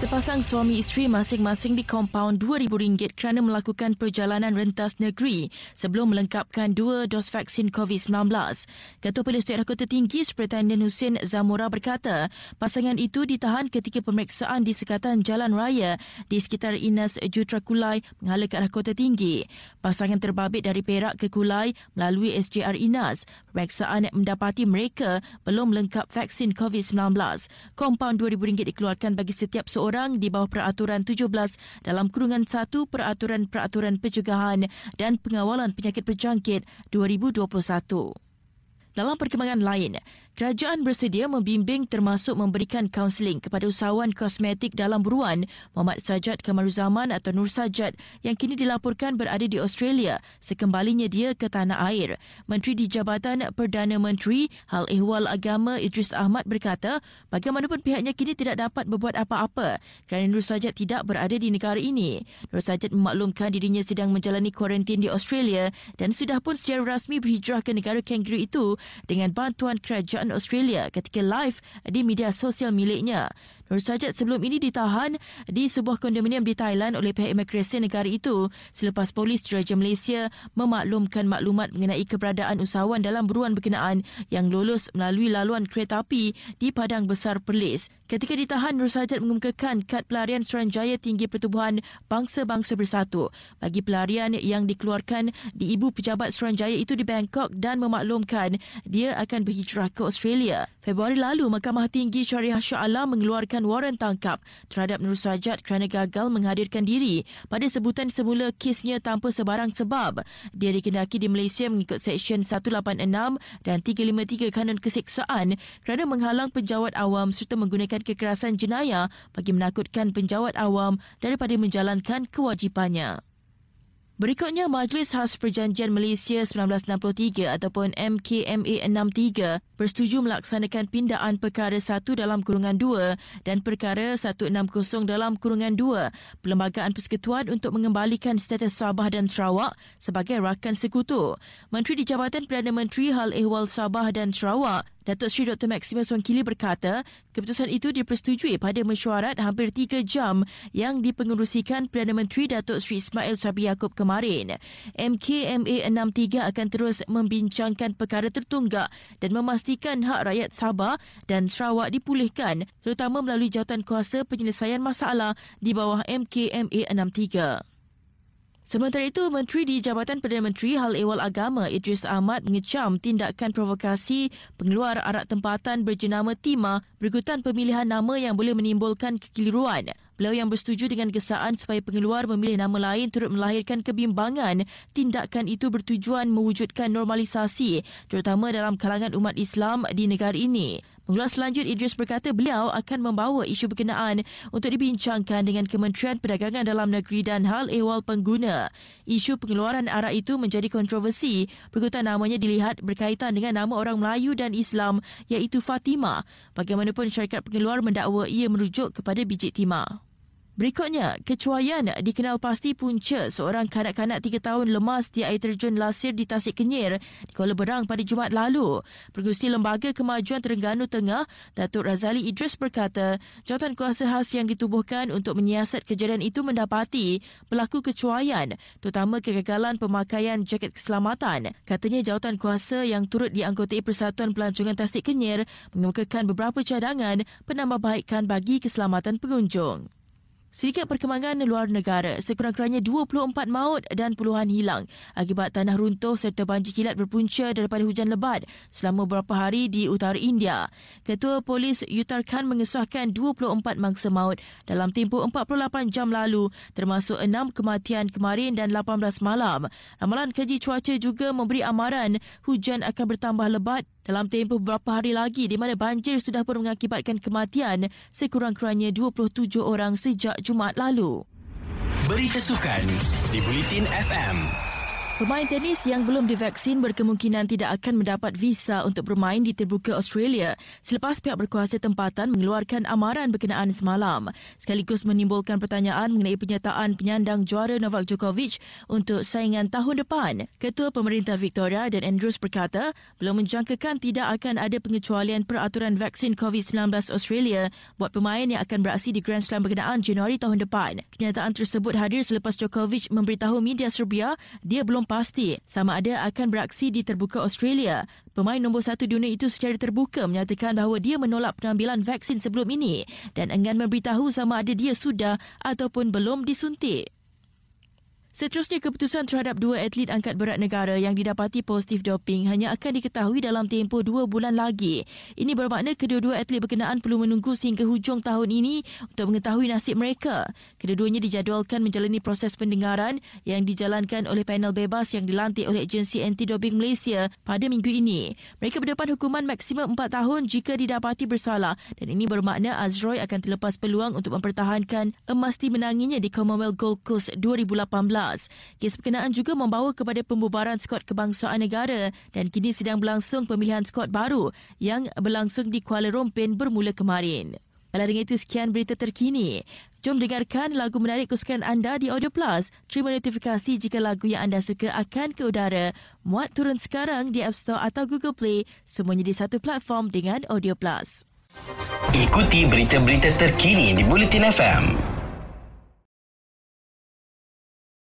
Sepasang suami isteri masing-masing di kompaun RM2,000 kerana melakukan perjalanan rentas negeri sebelum melengkapkan dua dos vaksin COVID-19. Ketua Polis Daerah Kota Tinggi Superintendent Hussein Zamora berkata, pasangan itu ditahan ketika pemeriksaan di sekatan jalan raya di sekitar Inas Jutra Kulai menghala ke arah Kota Tinggi. Pasangan terbabit dari Perak ke Kulai melalui SJR Inas. Pemeriksaan mendapati mereka belum lengkap vaksin COVID-19. Kompaun RM2,000 dikeluarkan bagi setiap seorang orang di bawah peraturan 17 dalam kurungan 1 peraturan-peraturan pencegahan dan pengawalan penyakit berjangkit 2021. Dalam perkembangan lain, kerajaan bersedia membimbing termasuk memberikan kaunseling kepada usahawan kosmetik dalam buruan Muhammad Sajad Kamaruzaman atau Nur Sajad yang kini dilaporkan berada di Australia sekembalinya dia ke tanah air. Menteri di Jabatan Perdana Menteri Hal Ehwal Agama Idris Ahmad berkata, bagaimanapun pihaknya kini tidak dapat berbuat apa-apa kerana Nur Sajad tidak berada di negara ini. Nur Sajad memaklumkan dirinya sedang menjalani kuarantin di Australia dan sudah pun secara rasmi berhijrah ke negara kangaroo itu dengan bantuan kerajaan Australia ketika live di media sosial miliknya. Nur Sajat sebelum ini ditahan di sebuah kondominium di Thailand oleh pihak imigresen negara itu selepas polis Diraja Malaysia memaklumkan maklumat mengenai keberadaan usahawan dalam buruan berkenaan yang lolos melalui laluan kereta api di Padang Besar Perlis. Ketika ditahan, Nur Sajat mengemukakan kad pelarian Suranjaya Tinggi Pertubuhan Bangsa-Bangsa Bersatu bagi pelarian yang dikeluarkan di Ibu Pejabat Suranjaya itu di Bangkok dan memaklumkan dia akan berhijrah ke Australia. Februari lalu, Mahkamah Tinggi Syariah Shah Alam mengeluarkan waran tangkap terhadap Nur Sajat kerana gagal menghadirkan diri pada sebutan semula kesnya tanpa sebarang sebab. Dia dikendaki di Malaysia mengikut Seksyen 186 dan 353 Kanun Keseksaan kerana menghalang penjawat awam serta menggunakan kekerasan jenayah bagi menakutkan penjawat awam daripada menjalankan kewajipannya. Berikutnya, Majlis Khas Perjanjian Malaysia 1963 ataupun MKMA 63 bersetuju melaksanakan pindaan perkara 1 dalam kurungan 2 dan perkara 160 dalam kurungan 2 Perlembagaan Persekutuan untuk mengembalikan status Sabah dan Sarawak sebagai rakan sekutu. Menteri di Jabatan Perdana Menteri Hal Ehwal Sabah dan Sarawak Datuk Seri Dr. Maximus Wangkili berkata, keputusan itu dipersetujui pada mesyuarat hampir tiga jam yang dipengerusikan Perdana Menteri Datuk Seri Ismail Sabri Yaakob kemarin. MKMA 63 akan terus membincangkan perkara tertunggak dan memastikan hak rakyat Sabah dan Sarawak dipulihkan terutama melalui jawatan kuasa penyelesaian masalah di bawah MKMA 63. Sementara itu, Menteri di Jabatan Perdana Menteri Hal Ehwal Agama Idris Ahmad mengecam tindakan provokasi pengeluar arak tempatan berjenama Tima berikutan pemilihan nama yang boleh menimbulkan kekeliruan. Beliau yang bersetuju dengan gesaan supaya pengeluar memilih nama lain turut melahirkan kebimbangan. Tindakan itu bertujuan mewujudkan normalisasi terutama dalam kalangan umat Islam di negara ini. Mengulas selanjut, Idris berkata beliau akan membawa isu berkenaan untuk dibincangkan dengan Kementerian Perdagangan Dalam Negeri dan Hal Ehwal Pengguna. Isu pengeluaran arak itu menjadi kontroversi berikutan namanya dilihat berkaitan dengan nama orang Melayu dan Islam iaitu Fatimah. Bagaimanapun syarikat pengeluar mendakwa ia merujuk kepada biji timah. Berikutnya, kecuaian dikenal pasti punca seorang kanak-kanak tiga tahun lemas di air terjun lasir di Tasik Kenyir di Kuala Berang pada Jumaat lalu. Pengurusi Lembaga Kemajuan Terengganu Tengah, Datuk Razali Idris berkata, jawatan kuasa khas yang ditubuhkan untuk menyiasat kejadian itu mendapati pelaku kecuaian, terutama kegagalan pemakaian jaket keselamatan. Katanya jawatan kuasa yang turut dianggotai Persatuan Pelancongan Tasik Kenyir mengemukakan beberapa cadangan penambahbaikan bagi keselamatan pengunjung. Sedikit perkembangan luar negara, sekurang-kurangnya 24 maut dan puluhan hilang akibat tanah runtuh serta banjir kilat berpunca daripada hujan lebat selama beberapa hari di utara India. Ketua Polis Uttar mengesahkan 24 mangsa maut dalam tempoh 48 jam lalu termasuk 6 kematian kemarin dan 18 malam. Ramalan kaji cuaca juga memberi amaran hujan akan bertambah lebat dalam tempoh beberapa hari lagi di mana banjir sudah pun mengakibatkan kematian sekurang-kurangnya 27 orang sejak Jumaat lalu. Berita Sukan di Bulletin FM. Pemain tenis yang belum divaksin berkemungkinan tidak akan mendapat visa untuk bermain di terbuka Australia selepas pihak berkuasa tempatan mengeluarkan amaran berkenaan semalam. Sekaligus menimbulkan pertanyaan mengenai penyataan penyandang juara Novak Djokovic untuk saingan tahun depan. Ketua Pemerintah Victoria dan Andrews berkata belum menjangkakan tidak akan ada pengecualian peraturan vaksin COVID-19 Australia buat pemain yang akan beraksi di Grand Slam berkenaan Januari tahun depan. Kenyataan tersebut hadir selepas Djokovic memberitahu media Serbia dia belum pasti sama ada akan beraksi di terbuka Australia. Pemain nombor satu dunia itu secara terbuka menyatakan bahawa dia menolak pengambilan vaksin sebelum ini dan enggan memberitahu sama ada dia sudah ataupun belum disuntik. Seterusnya, keputusan terhadap dua atlet angkat berat negara yang didapati positif doping hanya akan diketahui dalam tempoh dua bulan lagi. Ini bermakna kedua-dua atlet berkenaan perlu menunggu sehingga hujung tahun ini untuk mengetahui nasib mereka. Kedua-duanya dijadualkan menjalani proses pendengaran yang dijalankan oleh panel bebas yang dilantik oleh Agensi Anti-Doping Malaysia pada minggu ini. Mereka berdepan hukuman maksimum empat tahun jika didapati bersalah dan ini bermakna Azroy akan terlepas peluang untuk mempertahankan emas dimenanginya di Commonwealth Gold Coast 2018. Kes berkenaan juga membawa kepada pembubaran skot kebangsaan negara dan kini sedang berlangsung pemilihan skot baru yang berlangsung di Kuala Lumpur bermula kemarin. Kalau dengan itu sekian berita terkini. Jom dengarkan lagu menarik kesukaan anda di Audio Plus. Terima notifikasi jika lagu yang anda suka akan ke udara. Muat turun sekarang di App Store atau Google Play. Semuanya di satu platform dengan Audio Plus. Ikuti berita-berita terkini di Bulletin FM.